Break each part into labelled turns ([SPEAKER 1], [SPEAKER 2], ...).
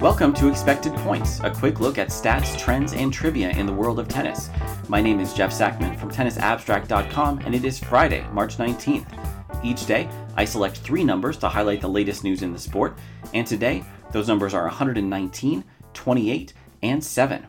[SPEAKER 1] Welcome to Expected Points, a quick look at stats, trends, and trivia in the world of tennis. My name is Jeff Sackmann from tennisabstract.com, and it is Friday, March 19th. Each day, I select three numbers to highlight the latest news in the sport, and today, those numbers are 119, 28, and 7.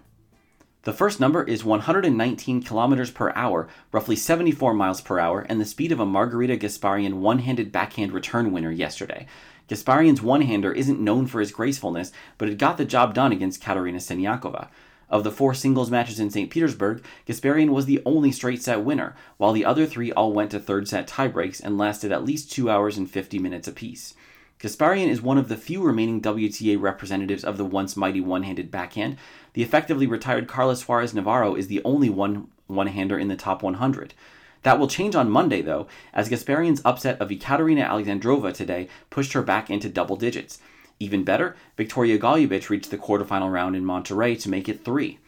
[SPEAKER 1] The first number is 119 kilometers per hour, roughly 74 miles per hour, and the speed of a Margarita Gasparyan one handed backhand return winner yesterday. Gasparyan's one hander isn't known for his gracefulness, but it got the job done against Katerina Siniakova. Of the four singles matches in St. Petersburg, Gasparyan was the only straight set winner, while the other three all went to third set tiebreaks and lasted at least 2 hours and 50 minutes apiece. Gasparyan is one of the few remaining WTA representatives of the once mighty one handed backhand. The effectively retired Carla Suarez Navarro is the only one one hander in the top 100. That will change on Monday, though, as Gasparyan's upset of Ekaterina Alexandrova today pushed her back into double digits. Even better, Viktorija Golubic reached the quarterfinal round in Monterrey to make it three.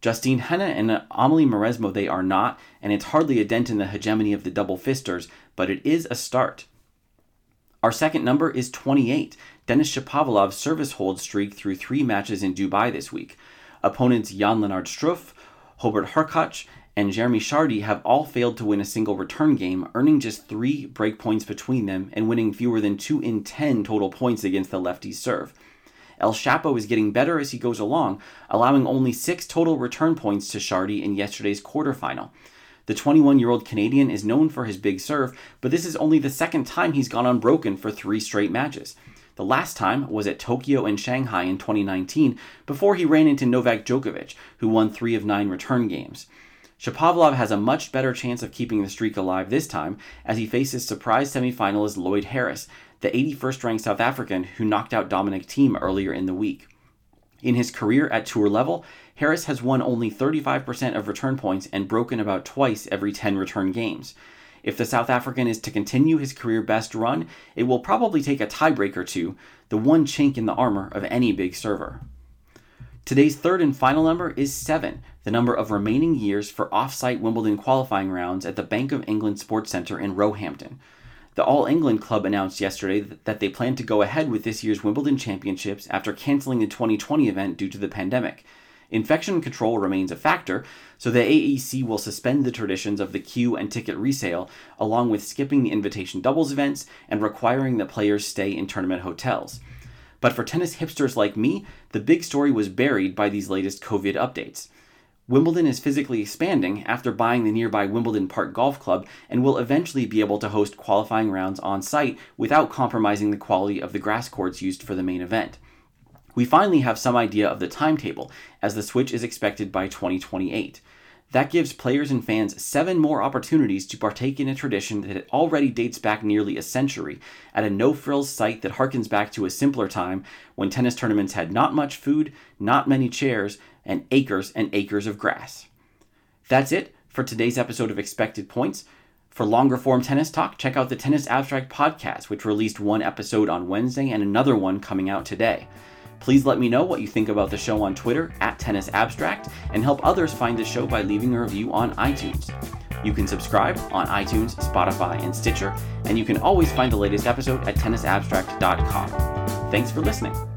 [SPEAKER 1] Justine Henin and Amelie Mauresmo they are not, and it's hardly a dent in the hegemony of the double fisters, but it is a start. Our second number is 28. Denis Shapovalov's service hold streak through three matches in Dubai this week. Opponents Jan Lennard Struff, Hubert Hurkacz, and Jeremy Chardy have all failed to win a single return game, earning just three break points between them and winning fewer than 2 in 10 total points against the lefty's serve. El Shapo is getting better as he goes along, allowing only six total return points to Shardy in yesterday's quarterfinal. The 21 year old Canadian is known for his big serve, but this is only the second time he's gone unbroken for three straight matches. The last time was at Tokyo and Shanghai in 2019, before he ran into Novak Djokovic, who won three of nine return games. Shapovalov has a much better chance of keeping the streak alive this time as he faces surprise semifinalist Lloyd Harris, the 81st ranked South African who knocked out Dominic Thiem earlier in the week. In his career at tour level, Harris has won only 35% of return points and broken about twice every 10 return games. If the South African is to continue his career best run, it will probably take a tiebreak or two, the one chink in the armor of any big server. Today's third and final number is 7, the number of remaining years for off site Wimbledon qualifying rounds at the Bank of England Sports Centre in Roehampton. The All England Club announced yesterday that they plan to go ahead with this year's Wimbledon Championships after canceling the 2020 event due to the pandemic. Infection control remains a factor, so the AEC will suspend the traditions of the queue and ticket resale, along with skipping the invitation doubles events and requiring that players stay in tournament hotels. But for tennis hipsters like me, the big story was buried by these latest COVID updates. Wimbledon is physically expanding after buying the nearby Wimbledon Park Golf Club and will eventually be able to host qualifying rounds on site without compromising the quality of the grass courts used for the main event. We finally have some idea of the timetable, as the switch is expected by 2028. That gives players and fans seven more opportunities to partake in a tradition that already dates back nearly a century at a no frills site that harkens back to a simpler time when tennis tournaments had not much food, not many chairs, and acres and acres of grass. That's it for today's episode of Expected Points. For longer form tennis talk, check out the Tennis Abstract podcast, which released one episode on Wednesday and another one coming out today. Please let me know what you think about the show on Twitter at Tennis Abstract and help others find the show by leaving a review on iTunes. You can subscribe on iTunes, Spotify, and Stitcher, and you can always find the latest episode at tennisabstract.com. Thanks for listening.